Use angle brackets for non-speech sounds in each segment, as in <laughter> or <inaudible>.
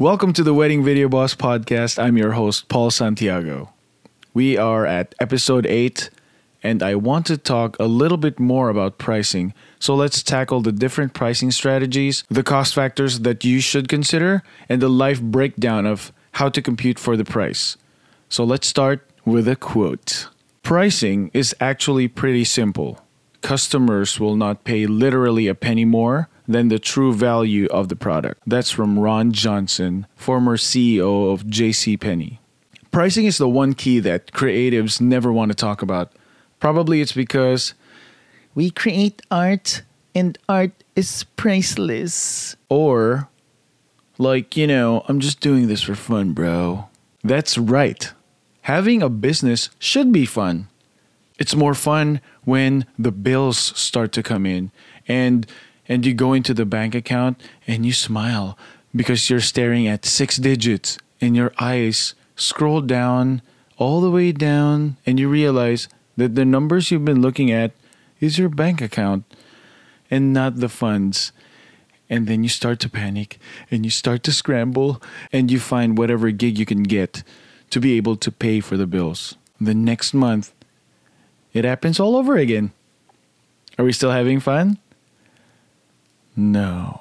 Welcome to the Wedding Video Boss podcast. I'm your host, Paul Santiago. We are at episode 8, and I want to talk a little bit more about pricing. So let's tackle the different pricing strategies, the cost factors that you should consider, and the life breakdown of how to compute for the price. So let's start with a quote Pricing is actually pretty simple. Customers will not pay literally a penny more than the true value of the product. That's from Ron Johnson, former CEO of JCPenney. Pricing is the one key that creatives never want to talk about. Probably it's because we create art and art is priceless. Or, like, you know, I'm just doing this for fun, bro. That's right. Having a business should be fun. It's more fun when the bills start to come in and and you go into the bank account and you smile because you're staring at six digits and your eyes scroll down all the way down and you realize that the numbers you've been looking at is your bank account and not the funds. And then you start to panic and you start to scramble and you find whatever gig you can get to be able to pay for the bills. The next month, it happens all over again. Are we still having fun? No.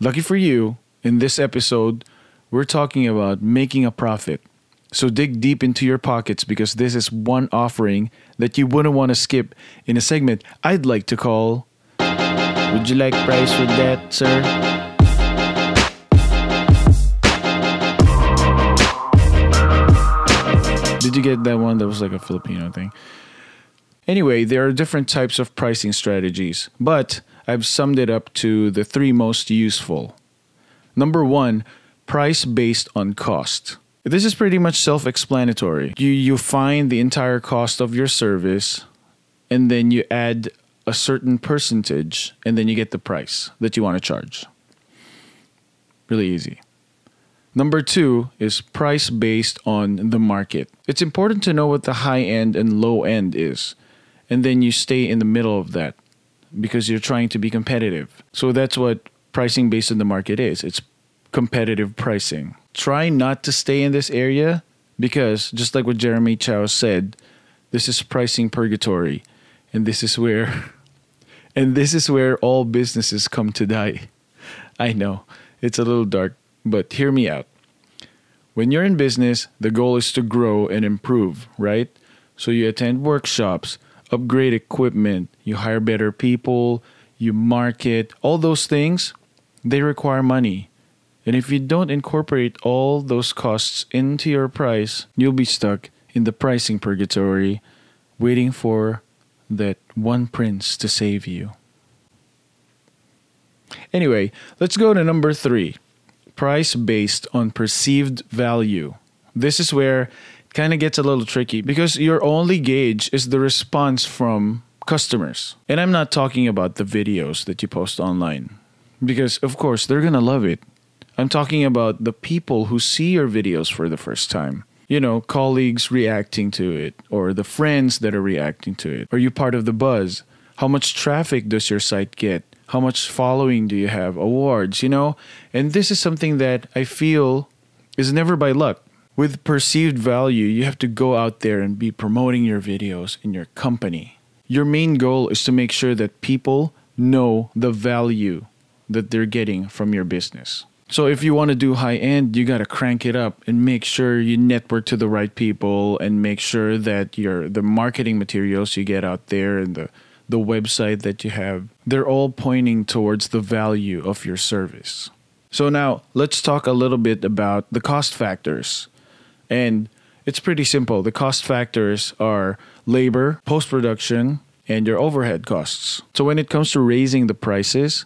Lucky for you, in this episode, we're talking about making a profit. So dig deep into your pockets because this is one offering that you wouldn't want to skip in a segment I'd like to call Would you like price for that, sir? Did you get that one? That was like a Filipino thing. Anyway, there are different types of pricing strategies, but I've summed it up to the three most useful. Number one, price based on cost. This is pretty much self explanatory. You, you find the entire cost of your service, and then you add a certain percentage, and then you get the price that you want to charge. Really easy. Number two is price based on the market. It's important to know what the high end and low end is, and then you stay in the middle of that because you're trying to be competitive. So that's what pricing based on the market is it's competitive pricing. Try not to stay in this area because, just like what Jeremy Chow said, this is pricing purgatory, and this is where. <laughs> And this is where all businesses come to die. <laughs> I know, it's a little dark, but hear me out. When you're in business, the goal is to grow and improve, right? So you attend workshops, upgrade equipment, you hire better people, you market, all those things, they require money. And if you don't incorporate all those costs into your price, you'll be stuck in the pricing purgatory waiting for that one prince to save you. Anyway, let's go to number three price based on perceived value. This is where kind of gets a little tricky because your only gauge is the response from customers. And I'm not talking about the videos that you post online because, of course, they're going to love it. I'm talking about the people who see your videos for the first time. You know, colleagues reacting to it, or the friends that are reacting to it. Are you part of the buzz? How much traffic does your site get? How much following do you have? Awards, you know? And this is something that I feel is never by luck. With perceived value, you have to go out there and be promoting your videos in your company. Your main goal is to make sure that people know the value that they're getting from your business. So if you want to do high end, you got to crank it up and make sure you network to the right people and make sure that your the marketing materials you get out there and the the website that you have, they're all pointing towards the value of your service. So now, let's talk a little bit about the cost factors. And it's pretty simple. The cost factors are labor, post-production, and your overhead costs. So when it comes to raising the prices,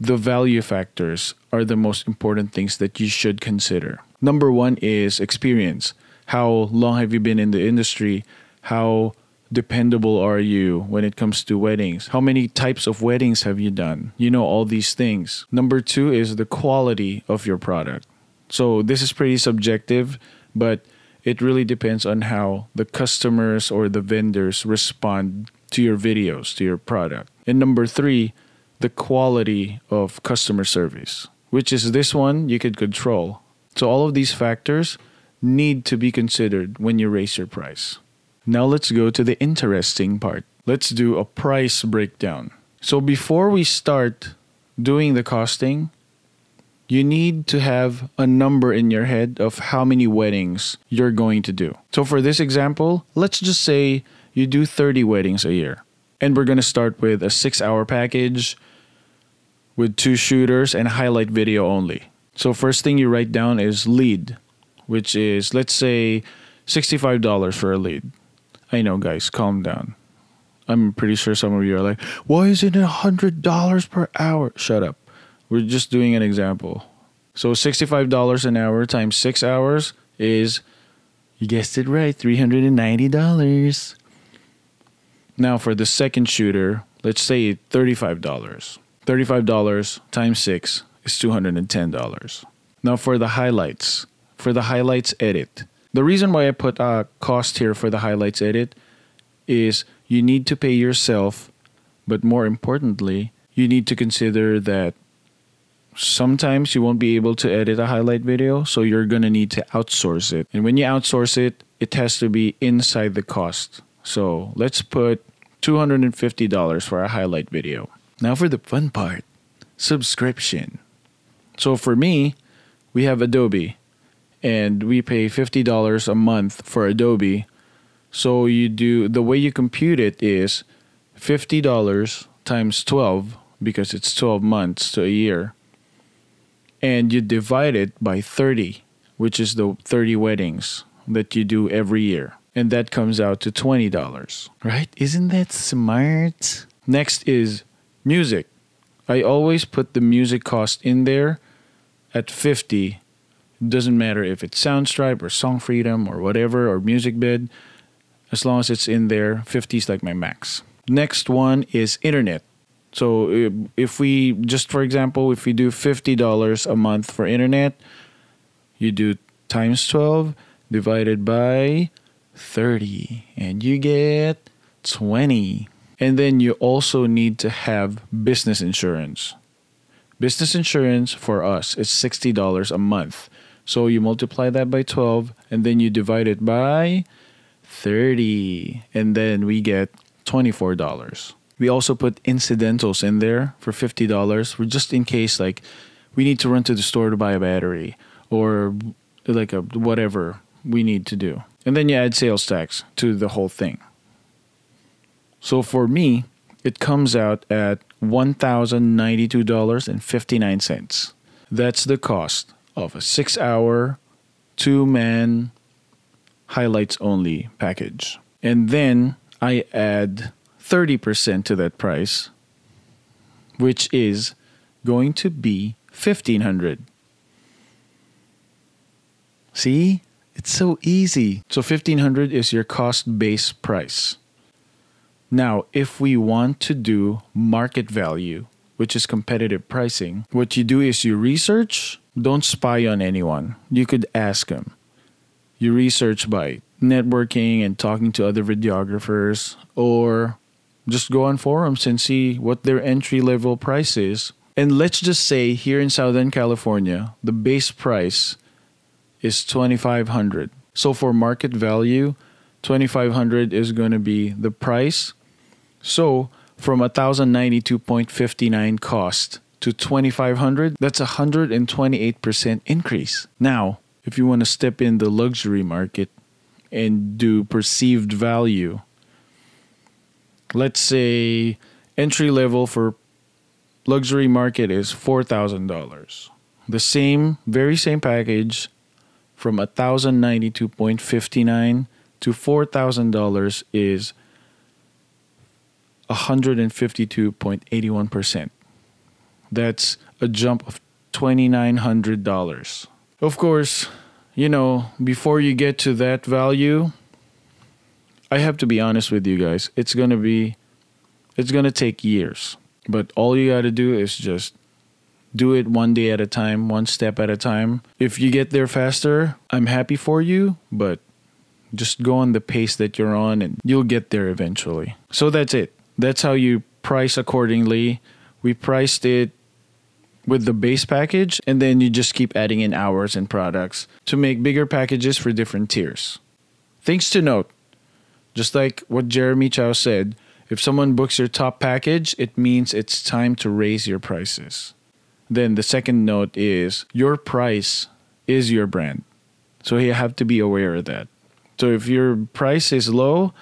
the value factors are the most important things that you should consider. Number one is experience. How long have you been in the industry? How dependable are you when it comes to weddings? How many types of weddings have you done? You know, all these things. Number two is the quality of your product. So this is pretty subjective, but it really depends on how the customers or the vendors respond to your videos, to your product. And number three, the quality of customer service. which is this one you could control. So all of these factors need to be considered when you raise your price. Now let's go to the interesting part. Let's do a price breakdown. So before we start doing the costing, you need to have a number in your head of how many weddings you're going to do. So for this example, let's just say you do 30 weddings a year. And we're going to start with a 6-hour package with two shooters and highlight video only. So first thing you write down is lead, which is let's say $65 for a lead. I know guys, calm down. I'm pretty sure some of you are like, "Why is it $100 per hour?" Shut up. We're just doing an example. So $65 an hour times 6 hours is you guessed it right, $390. Now for the second shooter, let's say $35. $35 times 6 is $210. Now for the highlights, for the highlights edit. The reason why I put a cost here for the highlights edit is you need to pay yourself, but more importantly, you need to consider that sometimes you won't be able to edit a highlight video, so you're going to need to outsource it. And when you outsource it, it has to be inside the cost. So let's put $250 for a highlight video. Now for the fun part subscription. So for me, we have Adobe and we pay $50 a month for Adobe. So you do the way you compute it is $50 times 12 because it's 12 months to a year. And you divide it by 30, which is the 30 weddings that you do every year. And that comes out to $20. Right? Isn't that smart? Next is music. I always put the music cost in there at 50. It doesn't matter if it's Soundstripe or Song Freedom or whatever or Musicbed. As long as it's in there, 50 is like my max. Next one is internet. So eh, if we just for example, if we do $50 a month for internet, you do times 12 divided by 30 and you get 20. And then you also need to have business insurance. Business insurance for us is $60 a month. So you multiply that by 12 and then you divide it by 30 and then we get $24. We also put incidentals in there for $50 for just in case like we need to run to the store to buy a battery or like a whatever we need to do. And then you add sales tax to the whole thing. So for me, it comes out at $1,092.59. That's the cost of a six hour, two man, highlights only package. And then I add 30% to that price, which is going to be 1500 See? It's so easy. So 1500 is your cost base price. Now, if we want to do market value, which is competitive pricing, what you do is you research, don't spy on anyone. You could ask them. You research by networking and talking to other videographers, or just go on forums and see what their entry level price is. And let's just say here in Southern California, the base price is 2500 So for market value, 2500 is going to be the price so from 1092.59 cost to 2500, that's a 128% increase. Now, if you want to step in the luxury market and do perceived value, let's say entry level for luxury market is $4,000. The same, very same package from 1092.59 to $4,000 is 152.81%. That's a jump of $2,900. Of course, you know, before you get to that value, I have to be honest with you guys. It's going to be, it's going to take years. But all you got to do is just do it one day at a time, one step at a time. If you get there faster, I'm happy for you, but just go on the pace that you're on and you'll get there eventually. So that's it that's how you price accordingly. We priced it with the base package, and then you just keep adding in hours and products to make bigger packages for different tiers. Things to note just like what Jeremy Chow said, if someone books your top package, it means it's time to raise your prices. Then the second note is your price is your brand. So you have to be aware of that. So if your price is low,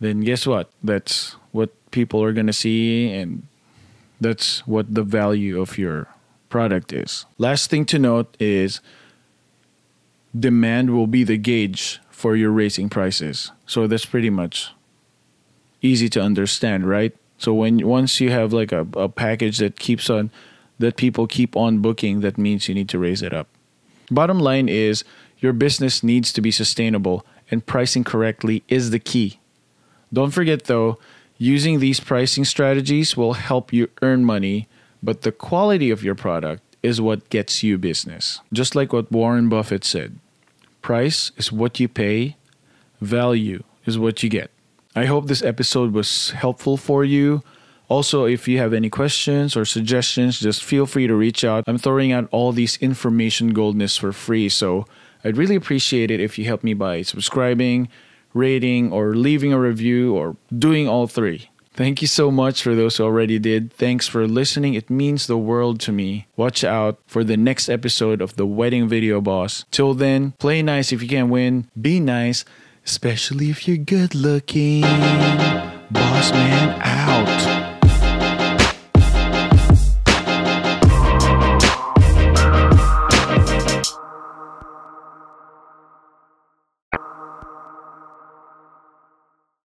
then guess what? That's what people are going to see and that's what the value of your product is. Last thing to note is demand will be the gauge for your raising prices. So that's pretty much easy to understand, right? So when once you have like a, a package that keeps on that people keep on booking, that means you need to raise it up. Bottom line is your business needs to be sustainable and pricing correctly is the key. Don't forget though, using these pricing strategies will help you earn money, but the quality of your product is what gets you business. Just like what Warren Buffett said price is what you pay, value is what you get. I hope this episode was helpful for you. Also, if you have any questions or suggestions, just feel free to reach out. I'm throwing out all these information goldness for free, so I'd really appreciate it if you help me by subscribing, rating, or leaving a review, or doing all three. Thank you so much for those who already did. Thanks for listening. It means the world to me. Watch out for the next episode of The Wedding Video Boss. Till then, play nice if you can win. Be nice, especially if you're good looking. Boss man out.